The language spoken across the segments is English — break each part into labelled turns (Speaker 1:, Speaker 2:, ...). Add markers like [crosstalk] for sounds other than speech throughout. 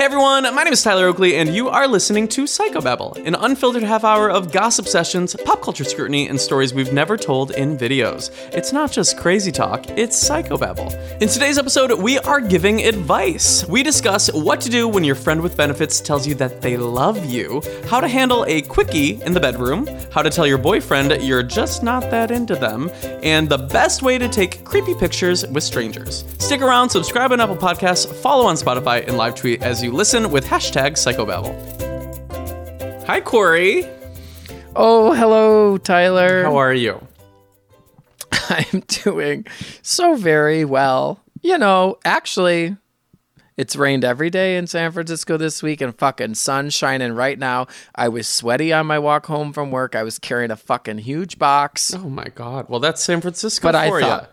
Speaker 1: Hey everyone, my name is Tyler Oakley, and you are listening to Psychobabble, an unfiltered half hour of gossip sessions, pop culture scrutiny, and stories we've never told in videos. It's not just crazy talk, it's Psychobabble. In today's episode, we are giving advice. We discuss what to do when your friend with benefits tells you that they love you, how to handle a quickie in the bedroom, how to tell your boyfriend you're just not that into them, and the best way to take creepy pictures with strangers. Stick around, subscribe on Apple Podcasts, follow on Spotify, and live tweet as you listen with hashtag Psychobabble. Hi, Corey.
Speaker 2: Oh, hello, Tyler.
Speaker 1: How are you? [laughs]
Speaker 2: I'm doing so very well. You know, actually, it's rained every day in San Francisco this week and fucking sun shining right now. I was sweaty on my walk home from work. I was carrying a fucking huge box.
Speaker 1: Oh my God. Well, that's San Francisco
Speaker 2: But I thought-
Speaker 1: ya.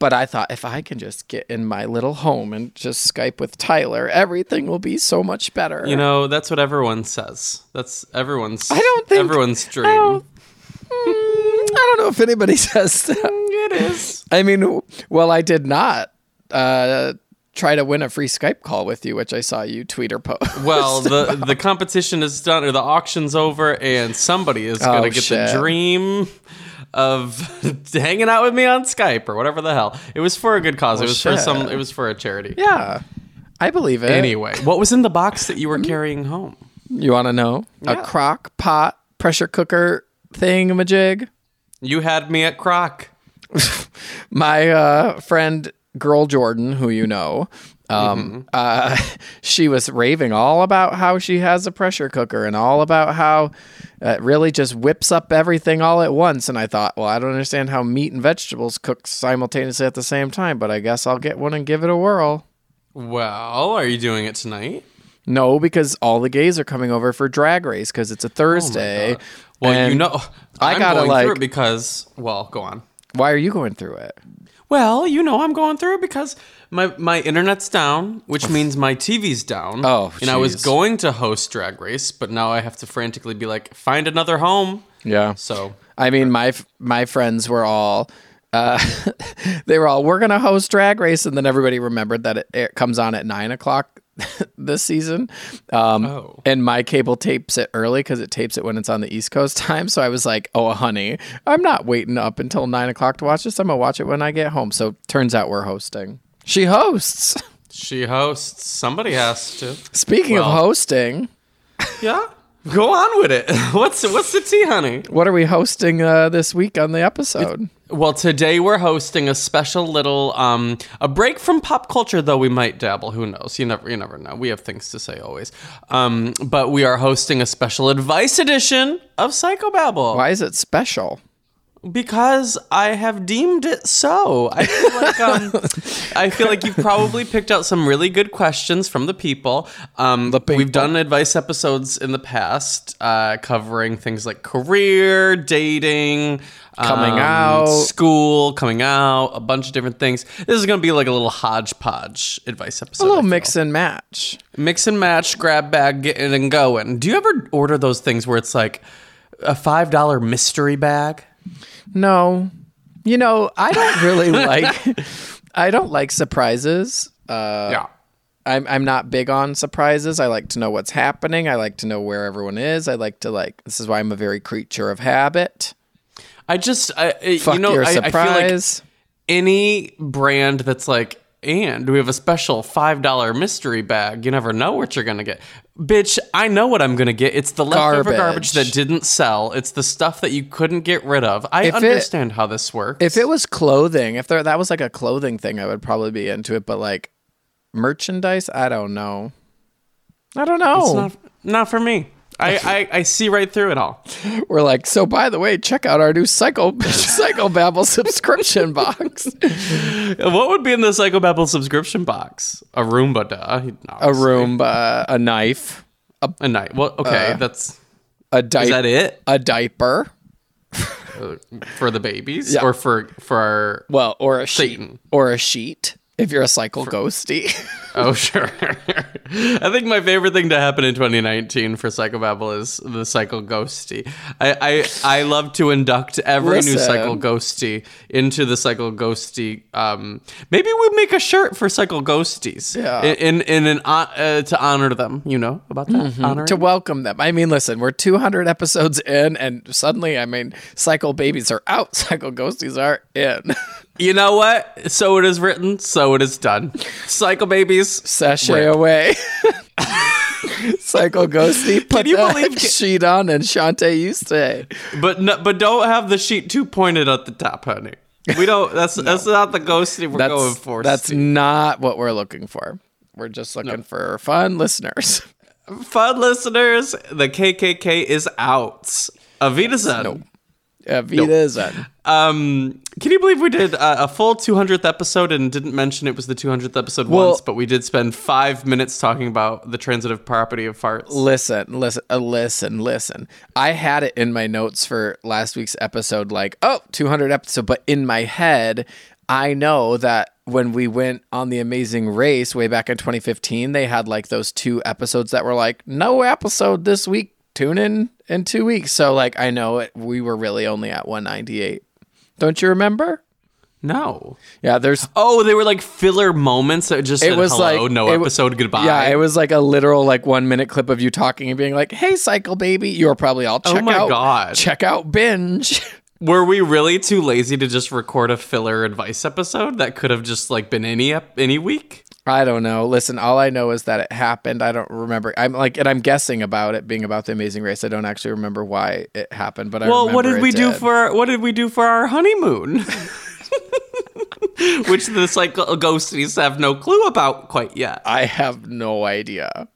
Speaker 2: But I thought if I can just get in my little home and just Skype with Tyler, everything will be so much better.
Speaker 1: You know, that's what everyone says. That's everyone's.
Speaker 2: I don't think-
Speaker 1: everyone's dream.
Speaker 2: I don't, Mm, I don't know if anybody [laughs] says that.
Speaker 1: It is.
Speaker 2: I mean, well, I did not uh, try to win a free Skype call with you, which I saw you tweet or post.
Speaker 1: Well, [laughs] the the competition is done, or the auction's over, and somebody is gonna
Speaker 2: Oh,
Speaker 1: get
Speaker 2: shit.
Speaker 1: the dream of [laughs] hanging out with me on Skype or whatever the hell. It was for a good cause. it was for some. It was for a charity.
Speaker 2: yeah, I believe it.
Speaker 1: Anyway, what was in the box that you were carrying home?
Speaker 2: you want to know
Speaker 1: Yeah.
Speaker 2: a crock pot pressure cooker thing majig?
Speaker 1: You had me at crock. [laughs]
Speaker 2: My uh, friend Girl Jordan, who you know, um, [laughs] uh, she was raving all about how she has a pressure cooker and all about how it really just whips up everything all at once. And I thought, well, I don't understand how meat and vegetables cook simultaneously at the same time, but I guess I'll get one and give it a whirl.
Speaker 1: Well, are you doing it tonight?
Speaker 2: No, because all the gays are coming over for drag race because it's a Thursday.
Speaker 1: Well, you know,
Speaker 2: I
Speaker 1: I'm
Speaker 2: gotta,
Speaker 1: going
Speaker 2: like-
Speaker 1: through it because. Well, go on.
Speaker 2: Why are you going through it?
Speaker 1: Well, you know, I'm going through it because my my internet's down, which means my TV's down.
Speaker 2: Oh,
Speaker 1: and I was going to host Drag Race, but now I have to frantically be like, find another home.
Speaker 2: Yeah.
Speaker 1: So
Speaker 2: I mean, my f- my friends were all, uh, [laughs] they were all, we're gonna host Drag Race, and then everybody remembered that it, it comes on at nine o'clock [laughs] this season. Um,
Speaker 1: Oh.
Speaker 2: And my cable tapes it early because it tapes it when it's on the East Coast [laughs] time. So I was like, oh, honey, I'm not waiting up until nine o'clock to watch this. I'm gonna watch it when I get home. So turns out we're hosting. She hosts.
Speaker 1: she hosts. Somebody has to.
Speaker 2: Speaking
Speaker 1: Well-
Speaker 2: of hosting,
Speaker 1: Yeah. Go on with it. [laughs] What's what's the tea, honey?
Speaker 2: what are we hosting uh, this week on the episode?
Speaker 1: Well, today we're hosting a special little um a break from pop culture though we might dabble, who knows. You never you never know. We have things to say always. Um but we are hosting a special advice edition of Psychobabble
Speaker 2: Why is it special?
Speaker 1: Because I have deemed it so. I feel like um [laughs] I feel like you've probably picked out some really good questions from the people. Um
Speaker 2: The people.
Speaker 1: we've done advice episodes in the past uh covering things like career, dating,
Speaker 2: Coming
Speaker 1: um,
Speaker 2: out.
Speaker 1: school, coming out, a bunch of different things. This is going to be like a little hodgepodge advice episode.
Speaker 2: A little mix and match.
Speaker 1: mix and match, grab bag, getting and going. Do you ever order those things where it's like a five dollar mystery bag?
Speaker 2: No. You know, I don't really [laughs] like I don't like surprises. Uh
Speaker 1: yeah.
Speaker 2: I'm I'm not big on surprises. I like to know what's happening. I like to know where everyone is. I like to like this is why I'm a very creature of habit.
Speaker 1: I just, I, I-
Speaker 2: Fuck
Speaker 1: you know,
Speaker 2: your
Speaker 1: I, I feel like any brand that's like, and we have a special five dollar mystery bag. You never know what you're gonna get, bitch. I know what I'm gonna get. It's the leftover garbage,
Speaker 2: Garbage.
Speaker 1: that didn't sell. It's the stuff that you couldn't get rid of. I
Speaker 2: If it-
Speaker 1: understand how this works.
Speaker 2: if it was clothing, if there that was like a clothing thing, I would probably be into it, but like merchandise, I don't know. I don't know.
Speaker 1: it's not, not for me. I, [laughs] I, I see right through it all.
Speaker 2: We're like, so by the way, check out our new Psycho [laughs] Psychobabble subscription box. [laughs]
Speaker 1: What would be in the Psychobabble subscription box? A Roomba, duh. No,
Speaker 2: A room, uh, a knife,
Speaker 1: a knife. Well, okay, that's
Speaker 2: a
Speaker 1: is that
Speaker 2: diaper,
Speaker 1: it
Speaker 2: a diaper.
Speaker 1: Uh, for the babies
Speaker 2: Yeah.
Speaker 1: or for for our
Speaker 2: Well, or a sheet, or a sheet. If you're a cycle ghosty. [laughs]
Speaker 1: Oh, sure. I think my favorite thing to happen in 2019 for Psychobabble is the Cycle Ghosty. I, I, I love to induct every new Cycle Ghosty into the Cycle Ghosty. Um, maybe we make a shirt for Cycle Ghosties.
Speaker 2: Yeah.
Speaker 1: In, in, in an, uh, to honor them, you know, about that? Honoring?
Speaker 2: to welcome them. I mean, listen, we're 200 episodes in, and suddenly, I mean, cycle babies are out, [laughs] cycle ghosties are in.
Speaker 1: You know what? So it is written, so it is done. Cycle babies.
Speaker 2: Sashay
Speaker 1: Rip.
Speaker 2: away. [laughs] cycle ghosty. Put
Speaker 1: you
Speaker 2: the
Speaker 1: believe- [laughs]
Speaker 2: sheet on and Shantay you stay.
Speaker 1: But no, but don't have the sheet too pointed at the top, honey. We don't. That's [laughs] that's not the ghosty we're
Speaker 2: That's
Speaker 1: going for.
Speaker 2: that's
Speaker 1: Steve.
Speaker 2: not what we're looking for. We're just looking for fun listeners.
Speaker 1: fun listeners. The KKK is out. Avita Zen.
Speaker 2: Uh, Vita Zen.
Speaker 1: Um, can you believe we did a, a full 200th episode and didn't mention it was the 200th episode
Speaker 2: Well-
Speaker 1: once, but we did spend five minutes talking about the transitive property of farts.
Speaker 2: Listen, listen, uh, listen, listen. I had it in my notes for last week's episode, like, oh, 200 episode. But in my head, I know that when we went on the amazing race way back in 2015, they had like those two episodes that were like, no episode this week. Tune in in two weeks. So, like, I know it, we were really only at 198. Don't you remember?
Speaker 1: No.
Speaker 2: Yeah, there's
Speaker 1: Oh, they were like filler moments that just
Speaker 2: it
Speaker 1: said
Speaker 2: was
Speaker 1: hello,
Speaker 2: like
Speaker 1: no episode, goodbye.
Speaker 2: Yeah, it was like a literal like one minute clip of you talking and being like, "Hey, cycle baby," you are probably all oh check
Speaker 1: Oh my
Speaker 2: out,
Speaker 1: God.
Speaker 2: check out binge. [laughs]
Speaker 1: Were we really too lazy to just record a filler advice episode that could have just like been any any week?
Speaker 2: I don't know. Listen, all I know is that it happened. I don't remember. I'm like, and I'm guessing about it being about the Amazing Race. I don't actually remember why it happened, but I
Speaker 1: Well, what did we
Speaker 2: it
Speaker 1: do
Speaker 2: did.
Speaker 1: for what did we do for our honeymoon? [laughs] Which the cycle ghosties have no clue about quite yet.
Speaker 2: I have no idea.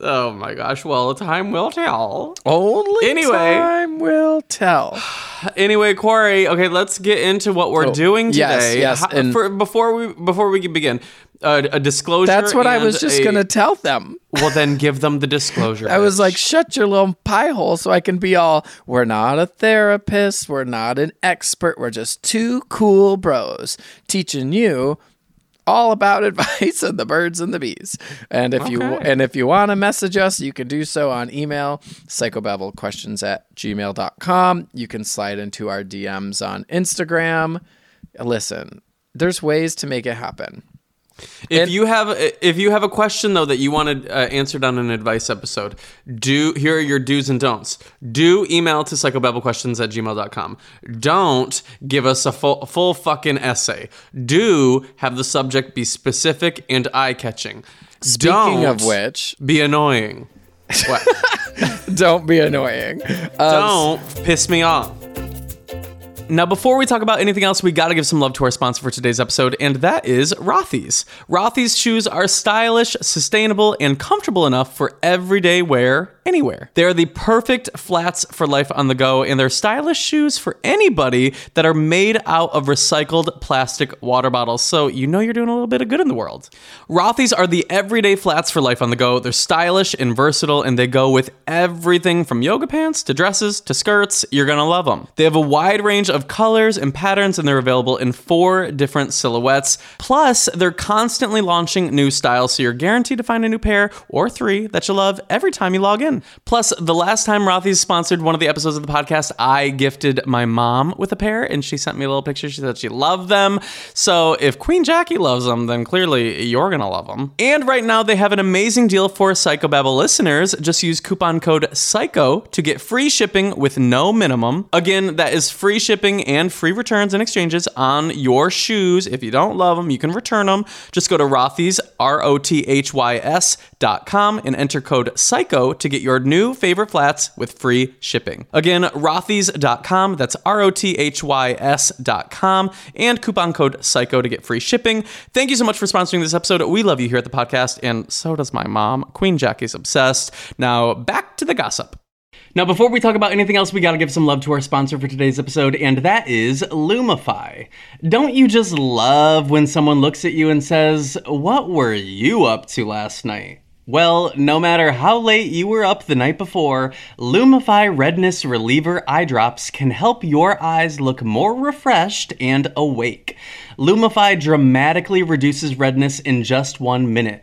Speaker 1: Oh my gosh! Well, time will tell.
Speaker 2: Only
Speaker 1: Anyway.
Speaker 2: time will tell. [sighs]
Speaker 1: Anyway, Corey. Okay, let's get into what we're
Speaker 2: Oh,
Speaker 1: doing
Speaker 2: yes,
Speaker 1: today.
Speaker 2: yes,
Speaker 1: How-
Speaker 2: and-
Speaker 1: for, before we before we begin, uh, a disclosure.
Speaker 2: That's what I was just
Speaker 1: a-
Speaker 2: gonna tell them.
Speaker 1: Well, then [laughs] give them the disclosure.
Speaker 2: I was like, shut your little pie hole so I can be all, we're not a therapist, we're not an expert, we're just two cool bros teaching you all about [laughs] advice and the birds and the bees. And if you and if you want to message us, you can do so on email, psychobabblequestions at gmail.com. You can slide into our DMs on Instagram. Listen, there's ways to make it happen.
Speaker 1: If
Speaker 2: And-
Speaker 1: you have if you have a question though that you wanted uh, answered on an advice episode, do here are your do's and don'ts. Do email to psychobabblequestions at gmail.com. Don't give us a full full fucking essay. Do have the subject be specific and eye catching.
Speaker 2: Speaking of
Speaker 1: Don't
Speaker 2: which,
Speaker 1: be annoying. What? [laughs]
Speaker 2: don't be annoying. Uh, [laughs]
Speaker 1: Don't piss me off. Now, before we talk about anything else, we got to give some love to our sponsor for today's episode, and that is Rothy's. Rothy's shoes are stylish, sustainable, and comfortable enough for everyday wear anywhere. They are the perfect flats for life on the go, and they're stylish shoes for anybody that are made out of recycled plastic water bottles. So you know you're doing a little bit of good in the world. Rothy's are the everyday flats for life on the go. They're stylish and versatile, and they go with everything from yoga pants to dresses to skirts. You're gonna love them. They have a wide range of colors and patterns, and they're available in four different silhouettes. Plus, they're constantly launching new styles, so you're guaranteed to find a new pair or three that you love every time you log in. Plus, the last time Rothy's sponsored one of the episodes of the podcast, I gifted my mom with a pair, and she sent me a little picture. She said she loved them. So if Queen Jackie loves them, then clearly you're gonna love them. And right now, they have an amazing deal for Psychobabble listeners. Just use coupon code PSYCHO to get free shipping with no minimum. Again, that is free shipping and free returns and exchanges on your shoes. If you don't love them, you can return them. Just go to Rothy's, R O T H Y S dot com and enter code PSYCHO to get your new favorite flats with free shipping. Again, Rothys.com, that's R O T H Y S dot com, and coupon code PSYCHO to get free shipping. Thank you so much for sponsoring this episode. We love you here at the podcast, and so does my mom. Queen Jackie's obsessed. Now, back to the gossip. Now, before we talk about anything else, we got to give some love to our sponsor for today's episode, and that is Lumify. Don't you just love when someone looks at you and says, What were you up to last night? Well, no matter how late you were up the night before, Lumify Redness Reliever Eye Drops can help your eyes look more refreshed and awake. Lumify dramatically reduces redness in just one minute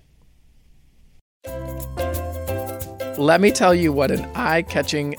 Speaker 2: Let me tell you what an eye-catching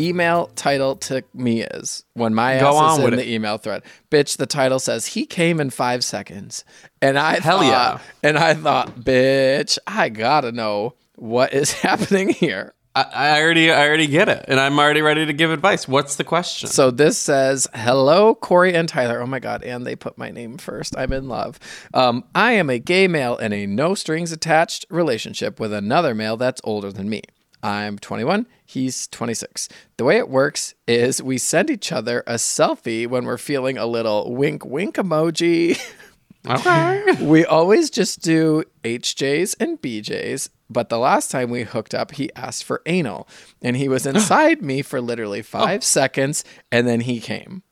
Speaker 2: email title to me is when my
Speaker 1: Go
Speaker 2: ass is in
Speaker 1: it.
Speaker 2: the email thread. Bitch, the title says he came in five seconds, and I
Speaker 1: Hell
Speaker 2: thought,
Speaker 1: yeah.
Speaker 2: and I thought, bitch, I gotta know what is [laughs] happening here.
Speaker 1: I, I already I already get it, and I'm already ready to give advice. What's the question?
Speaker 2: So this says, "Hello, Corey and Tyler." Oh my god! And they put my name first. I'm in love. Um, I am a gay male in a no strings attached relationship with another male that's older than me. I'm 21. He's 26. The way it works is we send each other a selfie when we're feeling a little wink wink emoji. [laughs]
Speaker 1: okay. [laughs]
Speaker 2: we always just do HJs and BJs, but the last time we hooked up, he asked for anal, and he was [gasps] inside me for literally oh. five seconds, and then he came.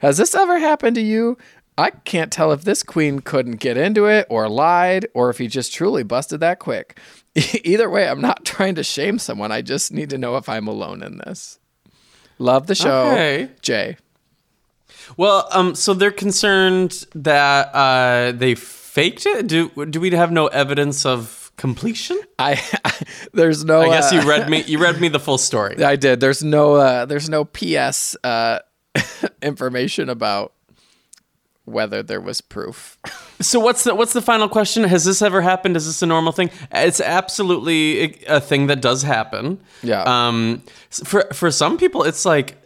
Speaker 2: Has this ever happened to you? I can't tell if this queen couldn't get into it or lied, or if he just truly busted that quick. [laughs] Either way, I'm not trying to shame someone. I just need to know if I'm alone in this. Love the show.
Speaker 1: Okay.
Speaker 2: Jay.
Speaker 1: Well, um, so they're concerned that uh, they faked it. Do do we have no evidence of completion?
Speaker 2: I I, [laughs] there's no
Speaker 1: I guess
Speaker 2: uh,
Speaker 1: you read me. You read me the full story. [laughs]
Speaker 2: I did. There's no uh there's no PS uh [laughs] information about whether there was proof.
Speaker 1: So what's the what's the final question? Has this ever happened? Is this a normal thing? It's absolutely a thing that does happen.
Speaker 2: Yeah.
Speaker 1: Um, for for some people, it's like.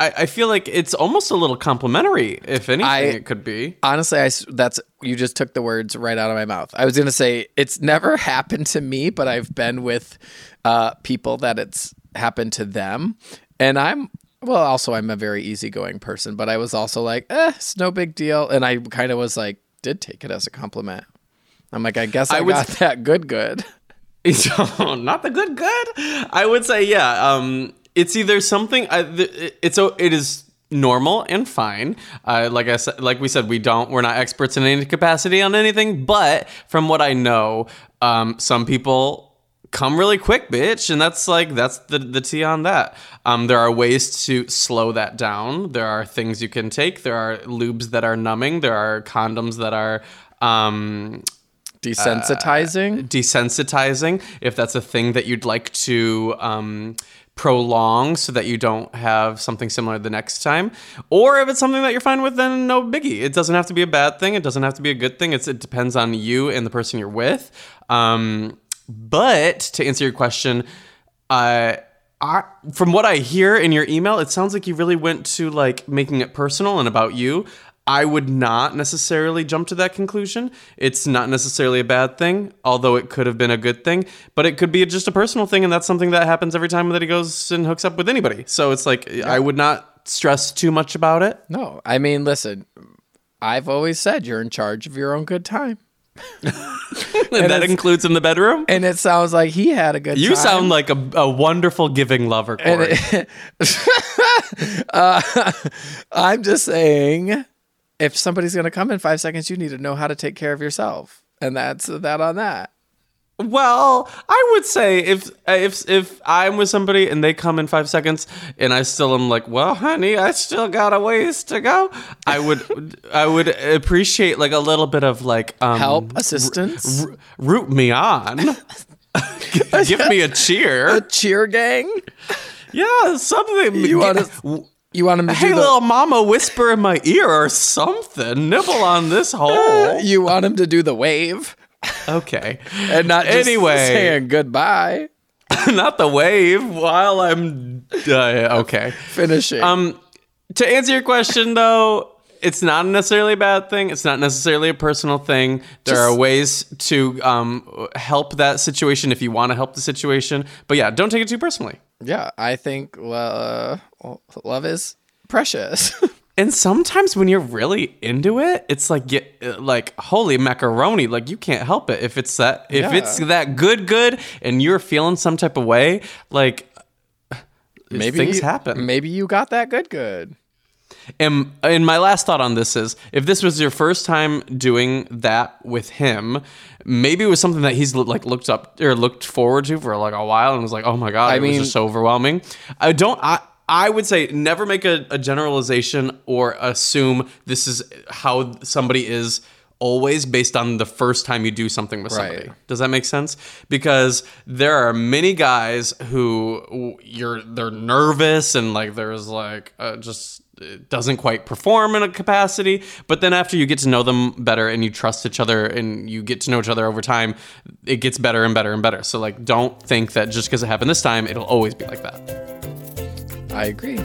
Speaker 1: I, I feel like it's almost a little complimentary, if anything,
Speaker 2: I-
Speaker 1: it could be.
Speaker 2: Honestly, I that's you just took the words right out of my mouth. I was going to say it's never [laughs] happened to me, but I've been with uh people that it's happened to them. And I'm well, also I'm a very easygoing person, but I was also like, "Eh, it's no big deal." And I kind of was like did take it as a compliment. I'm like, I guess I,
Speaker 1: I was-
Speaker 2: got [laughs] that good good. [laughs]
Speaker 1: Not the good good. I would say yeah. Um, it's either something. I, it's o- it is normal and fine. Uh, like I said, like we said, we don't. We're not experts in any capacity on anything. But from what I know, um, some people come really quick, bitch, and that's like that's the the tea on that. Um, there are ways to slow that down. There are things you can take. There are lubes that are numbing. There are condoms that are. Um,
Speaker 2: Desensitizing.
Speaker 1: desensitizing if that's a thing that you'd like to um, prolong so that you don't have something similar the next time. Or if it's something that you're fine with then no biggie. It doesn't have to be a bad thing. It doesn't have to be a good thing. It's, it depends on you and the person you're with. Um, but to answer your question uh, I, from what I hear in your email, it sounds like you really went to like making it personal and about you. I would not necessarily jump to that conclusion. It's not necessarily a bad thing, although it could have been a good thing, but it could be just a personal thing, and that's something that happens every time that he goes and hooks up with anybody. So it's like, I would not stress too much about it.
Speaker 2: No, I mean, listen, I've always said you're in charge of your own good time. [laughs]
Speaker 1: And, that includes in the bedroom.
Speaker 2: And it sounds like he had a good time.
Speaker 1: You
Speaker 2: time.
Speaker 1: sound like a, a wonderful giving lover, Corey.
Speaker 2: it- [laughs] uh, [laughs] I'm just saying, if somebody's going to come in five seconds, you need to know how to take care of yourself. And that's that on that.
Speaker 1: Well, I would say if if if I'm with somebody and they come in five seconds and I still am like, well, honey, I still got a ways to go. I would I would appreciate like a little bit of like um,
Speaker 2: Help, assistance,
Speaker 1: r- root me on. [laughs] Give me a cheer.
Speaker 2: a cheer gang.
Speaker 1: Yeah, something.
Speaker 2: You wanna-
Speaker 1: w-
Speaker 2: You want him to
Speaker 1: Hey,
Speaker 2: do the
Speaker 1: little mama, whisper in my ear or something. Nibble on this [laughs] hole.
Speaker 2: you want him to do the wave
Speaker 1: Okay.
Speaker 2: and not just
Speaker 1: Anyway.
Speaker 2: saying goodbye, [laughs]
Speaker 1: Not the wave while I'm. Uh, okay.
Speaker 2: finishing.
Speaker 1: Um, to answer your question, though, it's not necessarily a bad thing. It's not necessarily a personal thing. There
Speaker 2: Just-
Speaker 1: are ways to um, help that situation if you want to help the situation. But yeah, don't take it too personally.
Speaker 2: Yeah, I think uh, love is precious. [laughs]
Speaker 1: And sometimes when you're really into it, it's like like holy macaroni, like you can't help it if it's that if
Speaker 2: Yeah.
Speaker 1: it's that good good and you're feeling some type of way, like
Speaker 2: maybe
Speaker 1: things happen.
Speaker 2: Maybe you got that good good.
Speaker 1: And and my last thought on this is if this was your first time doing that with him, maybe it was something that he's like looked up or looked forward to for like a while and was like, oh my god,
Speaker 2: I
Speaker 1: it was just so overwhelming. I don't. I I would say never make a, a generalization or assume this is how somebody is always based on the first time you do something with somebody.
Speaker 2: Right.
Speaker 1: Does that make sense? Because there are many guys who you're they're nervous and like there's like uh, just doesn't quite perform in a capacity, but then after you get to know them better and you trust each other and you get to know each other over time, it gets better and better and better. So like don't think that just because it happened this time, it'll always be like that.
Speaker 2: I agree.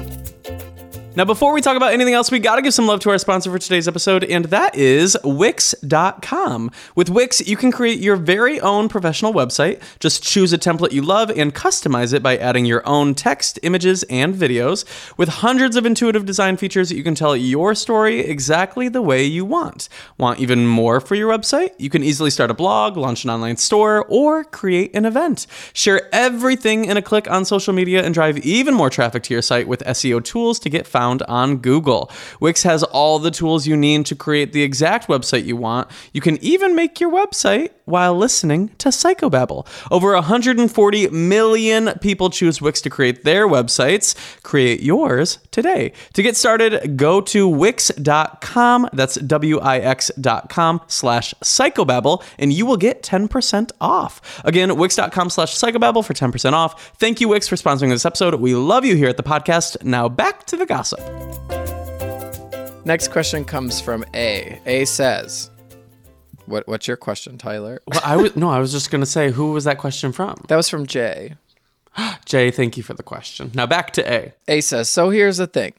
Speaker 1: Now, before we talk about anything else, we got to give some love to our sponsor for today's episode, and that is Wix.com. With Wix, you can create your very own professional website. Just choose a template you love and customize it by adding your own text, images, and videos. With hundreds of intuitive design features, that you can tell your story exactly the way you want. Want even more for your website? You can easily start a blog, launch an online store, or create an event. Share everything in a click on social media and drive even more traffic to your site with SEO tools to get found on Google. Wix has all the tools you need to create the exact website you want. You can even make your website while listening to Psychobabble. Over 140 million people choose Wix to create their websites. Create yours today. To get started, go to wix.com. That's W-I-X.com slash psychobabble, and you will get 10% off. Again, wix.com slash psychobabble for 10% off. Thank you, Wix, for sponsoring this episode. We love you here at the podcast. Now back to the gossip.
Speaker 2: Next question comes from A. A says, "What? What's your question, Tyler?"
Speaker 1: Well, I was no, I was just gonna say, who was that question from?
Speaker 2: That was from Jay. [gasps]
Speaker 1: Jay, thank you for the question. Now back to A.
Speaker 2: A says, "So here's the thing.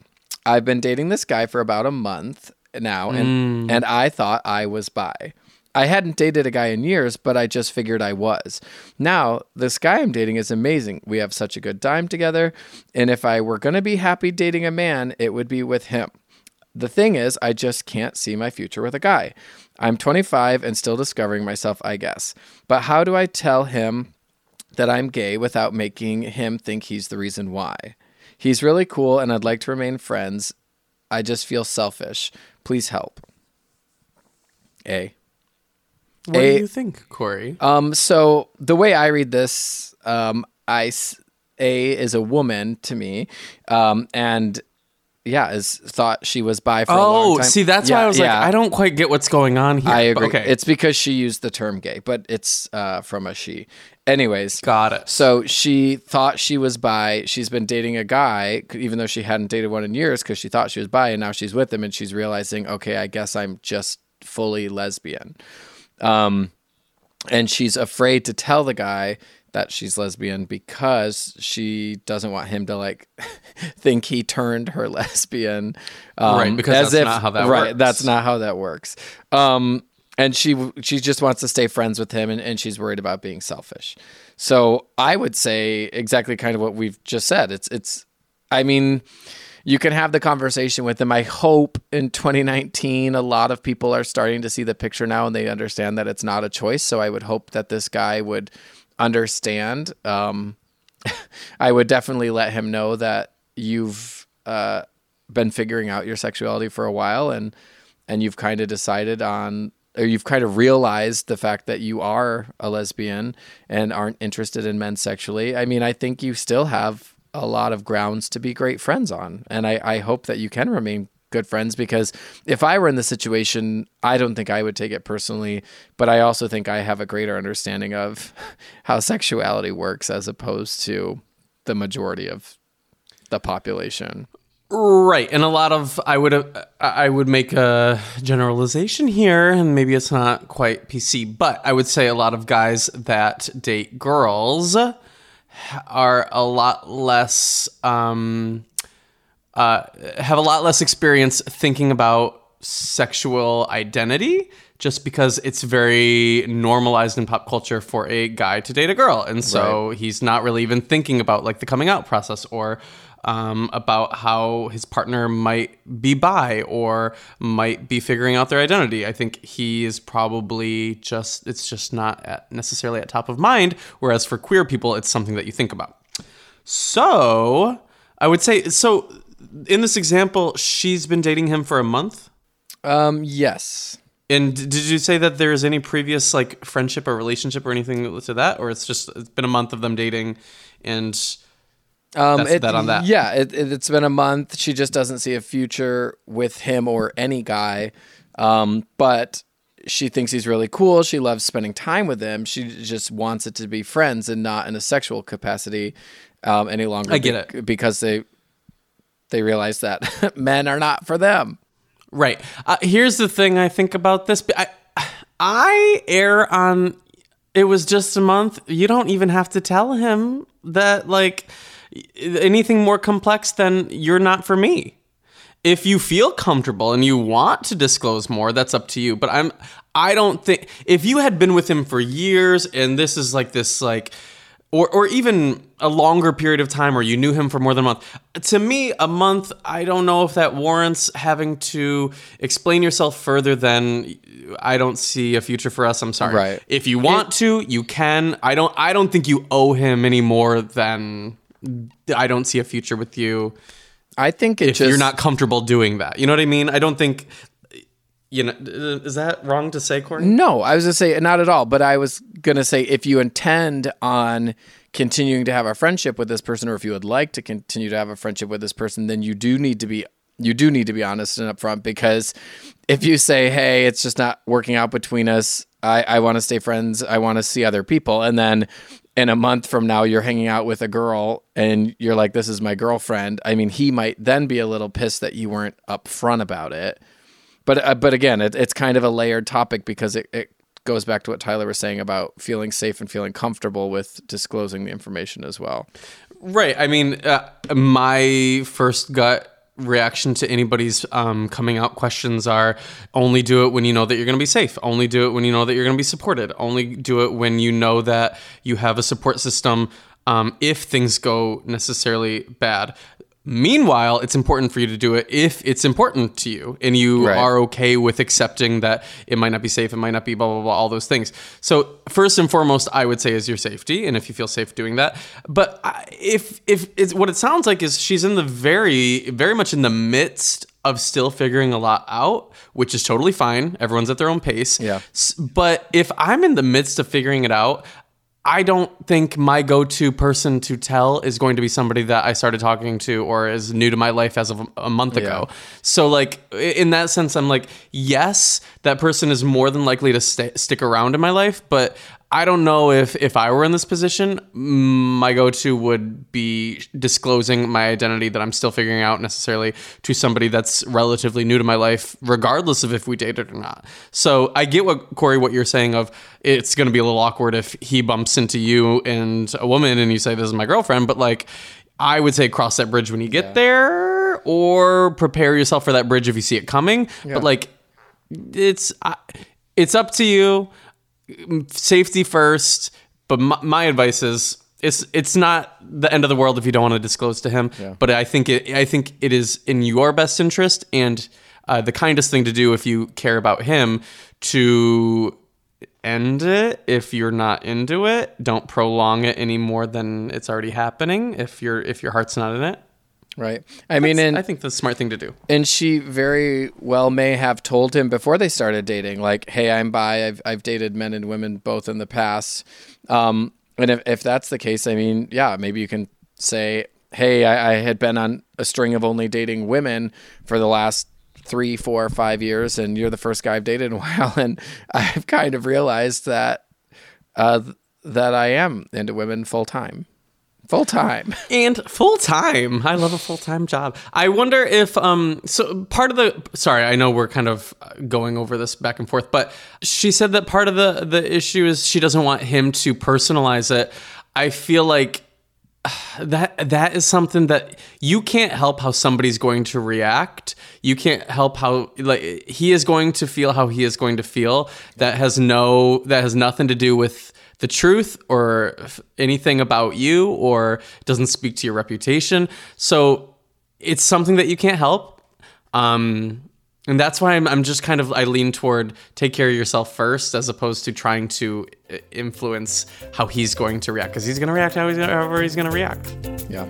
Speaker 2: I've been dating this guy for about a month now, and mm. and I thought I was bi. I hadn't dated a guy in years, but I just figured I was. Now, this guy I'm dating is amazing. We have such a good time together, and if I were gonna be happy dating a man, it would be with him." The thing is, I just can't see my future with a guy. I'm 25 and still discovering myself, I guess. But how do I tell him that I'm gay without making him think he's the reason why? He's really cool and I'd like to remain friends. I just feel selfish. Please help. A.
Speaker 1: What
Speaker 2: A-
Speaker 1: do you think, Corey?
Speaker 2: Um, so the way I read this, um, I A is a woman to me, um, and yeah, is thought she was bi for a long
Speaker 1: Oh, see, that's why I was
Speaker 2: yeah.
Speaker 1: like, I don't quite get what's going on here.
Speaker 2: I agree.
Speaker 1: Okay,
Speaker 2: It's because she used the term gay, but it's uh, from a she. Anyways,
Speaker 1: got it.
Speaker 2: so she thought she was bi. She's been dating a guy, even though she hadn't dated one in years, because she thought she was bi, and now she's with him, and she's realizing, okay, I guess I'm just fully lesbian. Um, and she's afraid to tell the guy that she's lesbian because she doesn't want him to like [laughs] think he turned her [laughs] lesbian. Um,
Speaker 1: Right, because that's not how that
Speaker 2: right,
Speaker 1: works.
Speaker 2: That's not how that works. Um, and she she just wants to stay friends with him, and, and she's worried about being selfish. So I would say exactly kind of what we've just said. It's it's. I mean, you can have the conversation with him. I hope in 2019, a lot of people are starting to see the picture now and they understand that it's not a choice. So I would hope that this guy would understand. Um, [laughs] I would definitely let him know that you've uh, been figuring out your sexuality for a while and and you've kind of decided on or you've kind of realized the fact that you are a lesbian and aren't interested in men sexually. I mean, I think you still have a lot of grounds to be great friends on. And I, I hope that you can remain good friends because if I were in the situation, I don't think I would take it personally, but I also think I have a greater understanding of [laughs] how sexuality works as opposed to the majority of the population.
Speaker 1: Right, and a lot of I would uh, I would make a generalization here, and maybe it's not quite PC, but I would say a lot of guys that date girls are a lot less um, uh, have a lot less experience thinking about sexual identity just because it's very normalized in pop culture for a guy to date a girl and so
Speaker 2: Right.
Speaker 1: he's not really even thinking about like the coming out process or um, about how his partner might be bi or might be figuring out their identity. I think he is probably just, it's just not at necessarily at top of mind. Whereas for queer people, it's something that you think about. So I would say, so in this example, she's been dating him for a month.
Speaker 2: Um, yes.
Speaker 1: And did you say that there is any previous like friendship or relationship or anything to that, or it's just it's been a month of them dating, and
Speaker 2: Um,
Speaker 1: That's that on that.
Speaker 2: Yeah, it, it, it's been a month. She just doesn't see a future with him or any guy. Um, but she thinks he's really cool. She loves spending time with him. She just wants it to be friends and not in a sexual capacity um, any longer.
Speaker 1: I get
Speaker 2: it because they they realize that [laughs] men are not for them.
Speaker 1: Right. Uh, here's the thing I think about this. I I err on it was just a month. You don't even have to tell him that like anything more complex than you're not for me. If you feel comfortable and you want to disclose more, that's up to you. But I'm I don't think if you had been with him for years and this is like this like or, or even a longer period of time where you knew him for more than a month. To me, a month, I don't know if that warrants having to explain yourself further than I don't see a future for us. I'm sorry.
Speaker 2: Right.
Speaker 1: If you want to, you can. I don't I don't think you owe him any more than I don't see a future with you
Speaker 2: I think it
Speaker 1: if
Speaker 2: just
Speaker 1: you're not comfortable doing that. You know what I mean? I don't think you know is that wrong to say, Corey?
Speaker 2: No, I was gonna say not at all. But I was gonna say if you intend on continuing to have a friendship with this person, or if you would like to continue to have a friendship with this person, then you do need to be you do need to be honest and upfront because if you say, "Hey, it's just not working out between us. I, I want to stay friends. I want to see other people," and then in a month from now you're hanging out with a girl and you're like, "This is my girlfriend." I mean, he might then be a little pissed that you weren't upfront about it. But uh, but again, it, it's kind of a layered topic because it, it goes back to what Tyler was saying about feeling safe and feeling comfortable with disclosing the information as well.
Speaker 1: Right. I mean, uh, my first gut reaction to anybody's um, coming out questions are only do it when you know that you're going to be safe. Only do it when you know that you're going to be supported. Only do it when you know that you have a support system um, if things go necessarily bad. Meanwhile, it's important for you to do it if it's important to you and you
Speaker 2: Right.
Speaker 1: are okay with accepting that it might not be safe, it might not be blah, blah, blah, all those things. So, first and foremost, I would say is your safety and if you feel safe doing that. But if, if it's what it sounds like is she's in the very, very much in the midst of still figuring a lot out, which is totally fine. Everyone's at their own pace.
Speaker 2: Yeah.
Speaker 1: But if I'm in the midst of figuring it out, I don't think my go-to person to tell is going to be somebody that I started talking to or is new to my life as of a month ago. So like in that sense I'm like yes, that person is more than likely to stay, stick around in my life, but I don't know if if I were in this position, my go-to would be disclosing my identity that I'm still figuring out necessarily to somebody that's relatively new to my life, regardless of if we dated or not. So I get what Corey, what you're saying of it's going to be a little awkward if he bumps into you and a woman and you say this is my girlfriend, but like I would say cross that bridge when you get there, or prepare yourself for that bridge if you see it coming. But like it's I it's up to you safety first. But my, my advice is it's it's not the end of the world if you don't want to disclose to him. But I think it I think it is in your best interest and uh, the kindest thing to do if you care about him to end it if you're not into it. Don't prolong it any more than it's already happening. If your if your heart's not in it,
Speaker 2: Right. I mean, and
Speaker 1: I think the smart thing to do.
Speaker 2: and she very well may have told him before they started dating, like, "Hey, I'm bi. I've I've dated men and women both in the past." Um, and if if that's the case, I mean, yeah, maybe you can say, "Hey, I, I had been on a string of only dating women for the last." Three, four, five years, and you're the first guy I've dated in a [laughs] while, and I've kind of realized that uh, that I am into women full time. Full time. [laughs]
Speaker 1: and full time. I love a full time job. I wonder if um so part of the sorry, I know we're kind of going over this back and forth, but she said that part of the the issue is she doesn't want him to personalize it. I feel like [sighs] that that is something that you can't help how somebody's going to react. You can't help how like he is going to feel how he is going to feel. That has no that has nothing to do with the truth or anything about you or doesn't speak to your reputation. So it's something that you can't help. Um, and that's why I'm, I'm just kind of I lean toward take care of yourself first as opposed to trying to uh, influence how he's going to react because he's going to react however he's going to react.
Speaker 2: Yeah.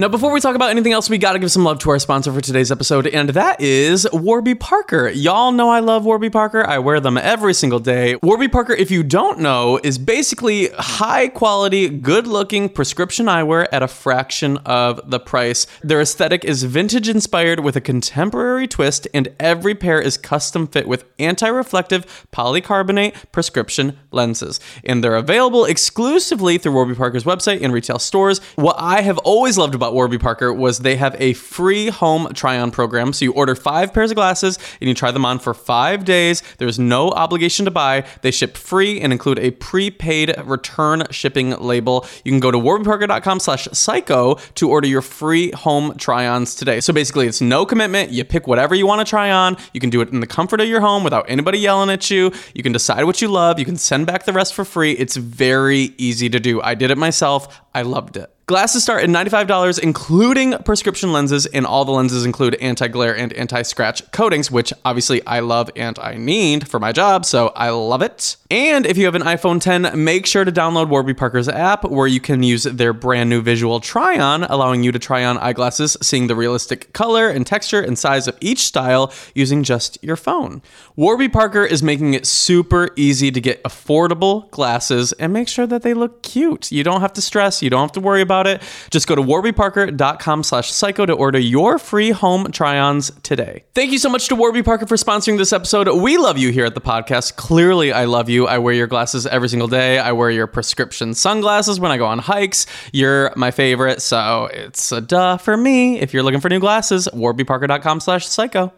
Speaker 1: Now, before we talk about anything else, we got to give some love to our sponsor for today's episode, and that is Warby Parker. Y'all know I love Warby Parker. I wear them every single day. Warby Parker, if you don't know, is basically high quality, good looking prescription eyewear at a fraction of the price. Their aesthetic is vintage inspired with a contemporary twist, and every pair is custom fit with anti reflective polycarbonate prescription lenses. And they're available exclusively through Warby Parker's website and retail stores. What I have always loved about Warby Parker was they have a free home try on program. So you order five pairs of glasses and you try them on for five days. There's no obligation to buy. They ship free and include a prepaid return shipping label. You can go to warbyparker.com slash psycho to order your free home try-ons today. So basically it's no commitment. You pick whatever you want to try on. You can do it in the comfort of your home without anybody yelling at you. You can decide what you love. You can send back the rest for free. It's very easy to do. I did it myself. I loved it. Glasses start at $95, including prescription lenses, and all the lenses include anti glare and anti scratch coatings, which obviously I love and I need for my job, so I love it. And if you have an iPhone 10, make sure to download Warby Parker's app where you can use their brand new visual try on, allowing you to try on eyeglasses, seeing the realistic color and texture and size of each style using just your phone. Warby Parker is making it super easy to get affordable glasses and make sure that they look cute. You don't have to stress, you don't have to worry about it. Just go to warbyparker.com slash psycho to order your free home try-ons today. Thank you so much to Warby Parker for sponsoring this episode. We love you here at the podcast. Clearly, I love you. I wear your glasses every single day. I wear your prescription sunglasses when I go on hikes. You're my favorite, so it's a duh for me. If you're looking for new glasses, warbyparker.com slash psycho.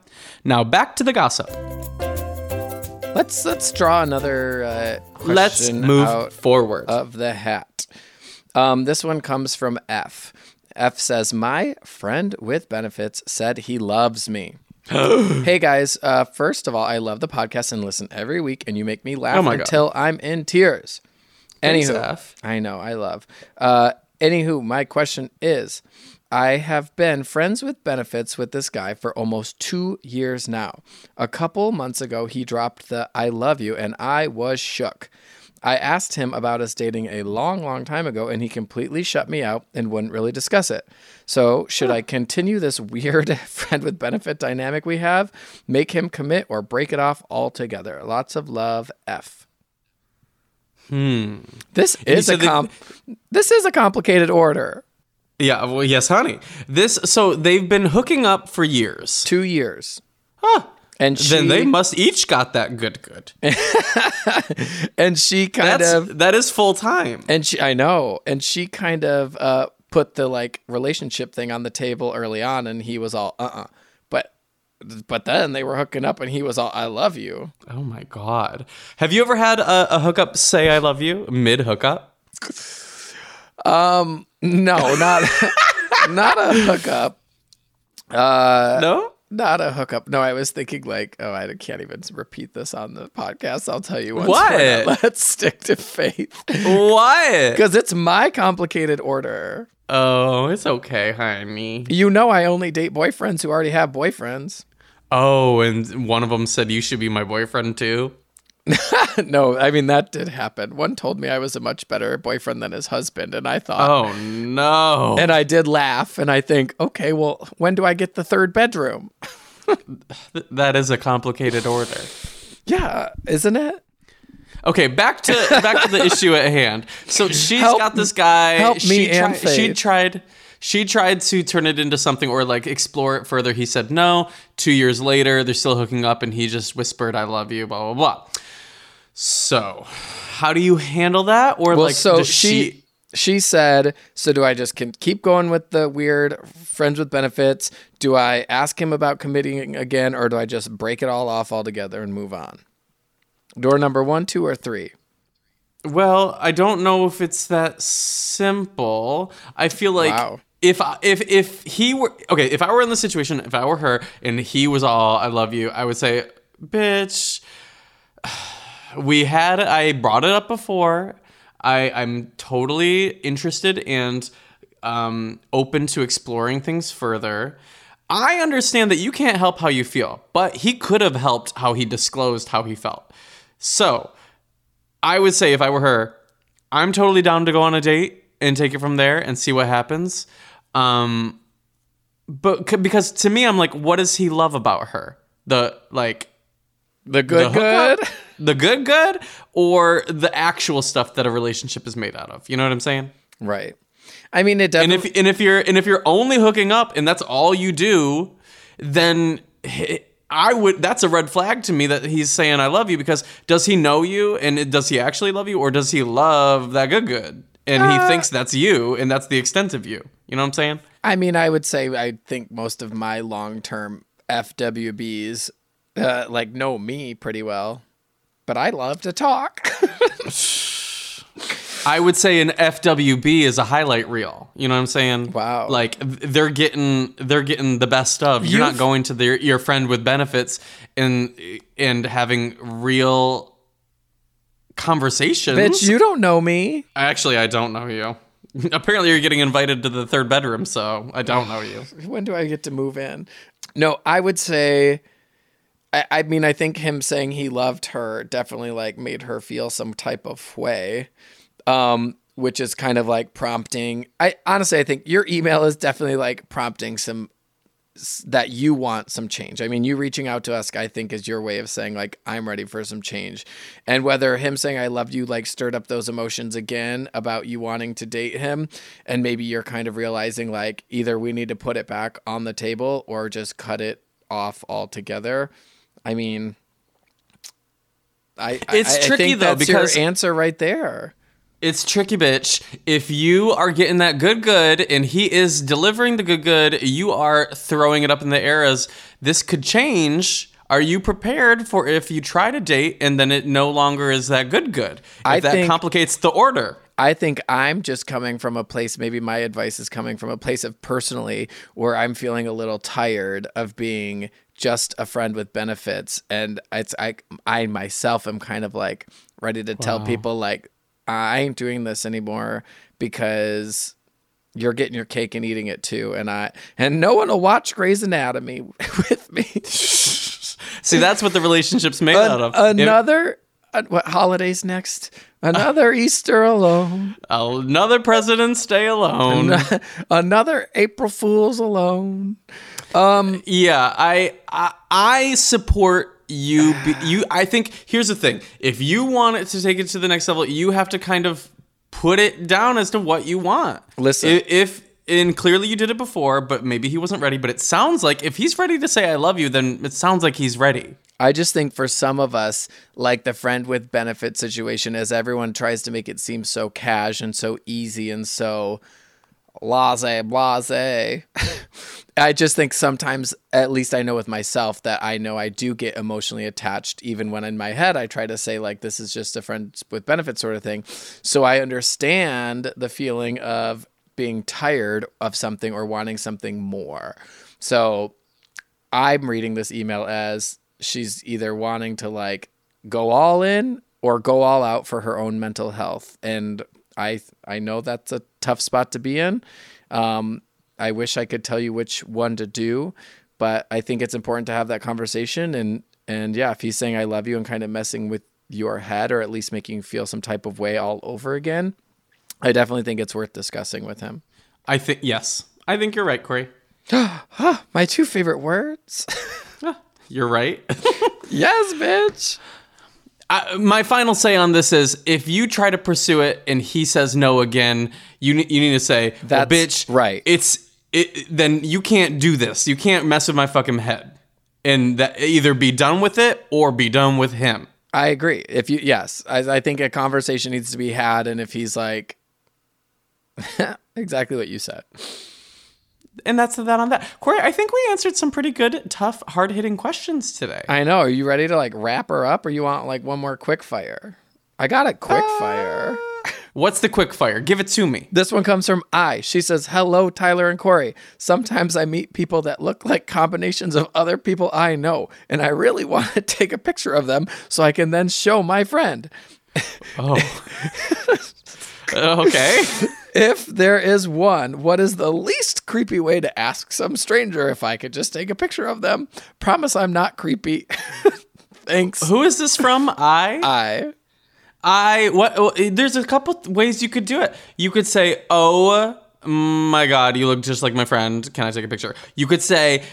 Speaker 1: Now back to the gossip.
Speaker 2: Let's let's draw another uh,
Speaker 1: Let's move
Speaker 2: out
Speaker 1: forward.
Speaker 2: of the hat. Um, this one comes from F. F says, "My friend with benefits said he loves me." [gasps] hey guys, uh, first of all, I love the podcast and listen every week, and you make me laugh
Speaker 1: Oh
Speaker 2: until I'm in tears.
Speaker 1: Thanks,
Speaker 2: Anywho,
Speaker 1: F.
Speaker 2: I know, I love. Uh, anywho, my question is I have been friends with benefits with this guy for almost two years now. A couple months ago, he dropped the I love you, and I was shook. I asked him about us dating a long, long time ago, and he completely shut me out and wouldn't really discuss it. So, should I continue this weird [laughs] friend with benefit dynamic we have, make him commit, or break it off altogether? Lots of love, F. Hmm. This is a com- this is a complicated order.
Speaker 1: Yeah, well, yes, honey. This so they've been hooking up for years.
Speaker 2: Two years.
Speaker 1: Huh.
Speaker 2: And she
Speaker 1: then they must each got that good good. [laughs]
Speaker 2: and she kind
Speaker 1: That's
Speaker 2: of
Speaker 1: that is full time.
Speaker 2: and she I know. And she kind of uh put the like relationship thing on the table early on and he was all uh-uh. But but then they were hooking up and he was all I love you.
Speaker 1: Oh my god. Have you ever had a, a hookup say I love you mid hookup?
Speaker 2: Um no, not [laughs] not a hookup. Uh
Speaker 1: No?
Speaker 2: Not a hookup. No, I was thinking like, oh, I can't even repeat this on the podcast. I'll tell you once.
Speaker 1: What? [laughs]
Speaker 2: Let's stick to faith
Speaker 1: What?
Speaker 2: because it's my complicated order.
Speaker 1: Oh, it's okay, honey.
Speaker 2: You know, I only date boyfriends who already have boyfriends.
Speaker 1: Oh, and one of them said you should be my boyfriend too. [laughs]
Speaker 2: no, I mean that did happen. One told me I was a much better boyfriend than his husband, and I thought,
Speaker 1: Oh no.
Speaker 2: and I did laugh, and I think, okay, well, when do I get the third bedroom? [laughs]
Speaker 1: That is a complicated order.
Speaker 2: Yeah, isn't it?
Speaker 1: Okay, back to back to the [laughs] issue at hand. So she's
Speaker 2: Help-
Speaker 1: got this guy.
Speaker 2: help me
Speaker 1: she
Speaker 2: and
Speaker 1: tri- She tried. She tried to turn it into something or like explore it further. He said no. Two years later, they're still hooking up, and he just whispered, "I love you." Blah blah blah. So, how do you handle that? Or
Speaker 2: Well,
Speaker 1: like,
Speaker 2: so she,
Speaker 1: she?
Speaker 2: she said, "So do I just can keep going with the weird friends with benefits? Do I ask him about committing again, or do I just break it all off altogether and move on?" Door number one, two, or three.
Speaker 1: Well, I don't know if it's that simple. I feel like
Speaker 2: Wow.
Speaker 1: if I- if if he were okay, if I were in the situation, if I were her and he was all I love you, I would say, "Bitch, we had I brought it up before. I I'm totally interested and um open to exploring things further." I understand that you can't help how you feel, but he could have helped how he disclosed how he felt. So, I would say if I were her, I'm totally down to go on a date and take it from there and see what happens. Um, but because to me, I'm like, what does he love about her? The like
Speaker 2: The good,
Speaker 1: the
Speaker 2: good.
Speaker 1: The good, good, or the actual stuff that a relationship is made out of. You know what I'm saying?
Speaker 2: Right. I mean, it
Speaker 1: And
Speaker 2: definitely.
Speaker 1: if and if you're and if you're only hooking up and that's all you do, then I would. That's a red flag to me that he's saying I love you because does he know you and does he actually love you or does he love that good good and he thinks that's you and that's the extent of you. You know what I'm saying?
Speaker 2: I mean, I would say I think most of my long term FWBs uh, like know me pretty well, but I love to talk.
Speaker 1: I would say an FWB is a highlight reel. You know what I'm saying?
Speaker 2: Wow.
Speaker 1: Like they're getting they're getting the best stuff. You're not
Speaker 2: You've-
Speaker 1: going to their your friend with benefits and and having real conversations.
Speaker 2: Bitch, you don't know me.
Speaker 1: Actually, I don't know you. [laughs] Apparently, you're getting invited to the third bedroom, so I don't know you.
Speaker 2: When do I get to move in? No, I would say. I, I mean, I think him saying he loved her definitely like made her feel some type of way, um, which is kind of like prompting. I honestly, I think your email is definitely like prompting some that you want some change. I mean, you reaching out to us, I think, is your way of saying like I'm ready for some change. And whether him saying I loved you like stirred up those emotions again about you wanting to date him, and maybe you're kind of realizing like either we need to put it back on the table or just cut it off altogether. I mean, I I-
Speaker 1: It's
Speaker 2: I, I
Speaker 1: tricky,
Speaker 2: think
Speaker 1: though, because-
Speaker 2: your answer right there.
Speaker 1: It's tricky, bitch. If you are getting that good, good, and he is delivering the good, good, you are throwing it up in the air as this could change. Are you prepared for if you try to date and then it no longer is that good, good? If
Speaker 2: I
Speaker 1: that
Speaker 2: think-
Speaker 1: complicates the order.
Speaker 2: I think I'm just coming from a place, maybe my advice is coming from a place of personally where I'm feeling a little tired of being just a friend with benefits. And it's, I, I myself am kind of like ready to tell people, like, I ain't doing this anymore because you're getting your cake and eating it too. And I, and no one will watch Grey's Anatomy [laughs] with me. [laughs]
Speaker 1: See, that's what the relationship's made out of.
Speaker 2: Another, uh, what holidays next? Another [laughs] Easter alone.
Speaker 1: another president's day alone.
Speaker 2: Another April Fool's alone.
Speaker 1: Um, yeah, I I, I support you. Be, you, I think here's the thing: if you want it to take it to the next level, you have to kind of put it down as to what you want.
Speaker 2: Listen.
Speaker 1: if, if and clearly you did it before, but maybe he wasn't ready. But it sounds like if he's ready to say "I love you," then it sounds like he's ready.
Speaker 2: I just think for some of us, like the friend with benefit situation, as everyone tries to make it seem so cash and so easy and so blase, blase. [laughs] I just think sometimes, at least I know with myself, that I know I do get emotionally attached, even when in my head I try to say, like, this is just a friend with benefit sort of thing. So I understand the feeling of being tired of something or wanting something more. So I'm reading this email as she's either wanting to like go all in or go all out for her own mental health. And I I know that's a tough spot to be in. Um, I wish I could tell you which one to do, but I think it's important to have that conversation. And and yeah, if he's saying I love you and kind of messing with your head or at least making you feel some type of way all over again, I definitely think it's worth discussing with him.
Speaker 1: I think yes, I think you're right, Korey. [gasps]
Speaker 2: My two favorite words. [laughs]
Speaker 1: You're right. [laughs]
Speaker 2: yes, bitch.
Speaker 1: I, my final say on this is if you try to pursue it and he says no again, you you need to say, well, bitch,
Speaker 2: right.
Speaker 1: It's it. Then you can't do this. You can't mess with my fucking head, and that either be done with it or be done with him.
Speaker 2: I agree. If you yes, I, I think a conversation needs to be had, and if he's like, [laughs] exactly what you said.
Speaker 1: And that's that on that. Korey, I think we answered some pretty good, tough, hard hitting questions today.
Speaker 2: I know. Are you ready to like wrap her up, or you want like one more quick fire? I got a quick uh, fire.
Speaker 1: What's the quick fire? Give it to me.
Speaker 2: This one comes from I. She says, Hello, Tyler and Korey. Sometimes I meet people that look like combinations of other people I know, and I really [laughs] want to take a picture of them so I can then show my friend.
Speaker 1: Oh. [laughs] okay. [laughs]
Speaker 2: If there is one, what is the least creepy way to ask some stranger if I could just take a picture of them? Promise I'm not creepy. [laughs] Thanks.
Speaker 1: Who is this from? I.
Speaker 2: I.
Speaker 1: I. What? oh, eh, There's a couple ways you could do it. You could say, "Oh my God, you look just like my friend. Can I take a picture?" You could say.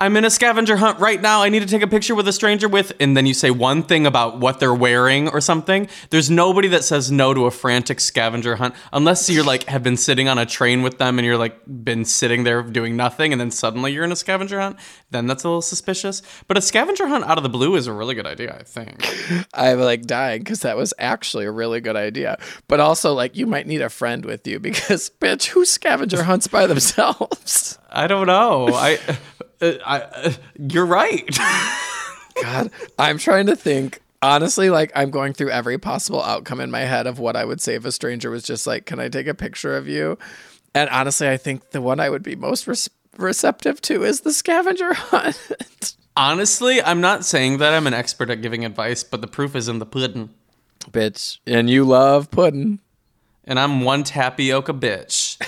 Speaker 1: "Uh, I'm in a scavenger hunt right now. I need to take a picture with a stranger with, and then you say one thing about what they're wearing or something. There's nobody that says no to a frantic scavenger hunt unless you're like have been sitting on a train with them and you're like been sitting there doing nothing, and then suddenly you're in a scavenger hunt. Then that's a little suspicious. But a scavenger hunt out of the blue is a really good idea, I think. [laughs]
Speaker 2: I'm like dying because that was actually a really good idea. But also, like, you might need a friend with you because, [laughs] bitch, who scavenger hunts by themselves? [laughs]
Speaker 1: I don't know. I, [laughs] uh, I, uh, you're right. [laughs]
Speaker 2: God, I'm trying to think. Honestly, like, I'm going through every possible outcome in my head of what I would say if a stranger was just like, Can I take a picture of you? And honestly, I think the one I would be most receptive to is the scavenger [laughs] hunt.
Speaker 1: Honestly, I'm not saying that I'm an expert at giving advice, but the proof is in the pudding.
Speaker 2: Bitch. And you love pudding.
Speaker 1: And I'm one tapioca bitch.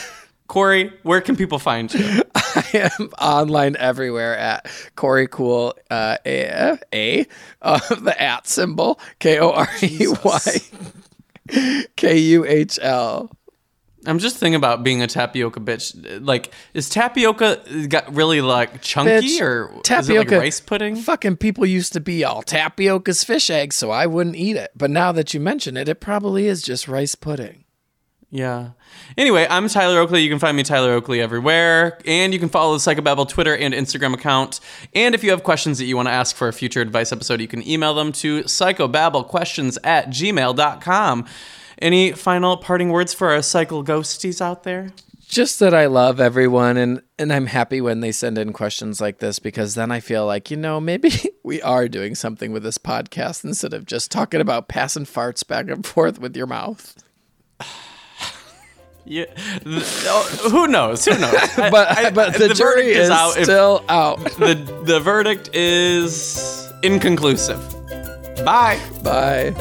Speaker 1: Korey, where can people find you?
Speaker 2: I am online everywhere at Korey Kuhl uh, A, a uh, the at symbol K O R E Y K U H L.
Speaker 1: I'm just thinking about being a tapioca bitch. Like, is tapioca got really like chunky
Speaker 2: Bitch,
Speaker 1: or is it
Speaker 2: tapioca-
Speaker 1: like rice pudding?
Speaker 2: Fucking people used to be all tapioca's fish eggs, so I wouldn't eat it. But now that you mention it, it probably is just rice pudding.
Speaker 1: Yeah. Anyway, I'm Tyler Oakley. You can find me Tyler Oakley everywhere, and you can follow the Psychobabble Twitter and Instagram account. And if you have questions that you want to ask for a future advice episode, you can email them to psychobabblequestions at gmail.com. Any final parting words for our cycle ghosties out there?
Speaker 2: Just that I love everyone and and I'm happy when they send in questions like this because then I feel like, you know, maybe [laughs] we are doing something with this podcast instead of just talking about passing farts back and forth with your mouth.
Speaker 1: Yeah. oh, who knows? Who knows? [laughs] I-
Speaker 2: But
Speaker 1: I-
Speaker 2: but the, jury
Speaker 1: verdict
Speaker 2: is,
Speaker 1: out. If
Speaker 2: still out.
Speaker 1: the the verdict is inconclusive. Bye.
Speaker 2: Bye.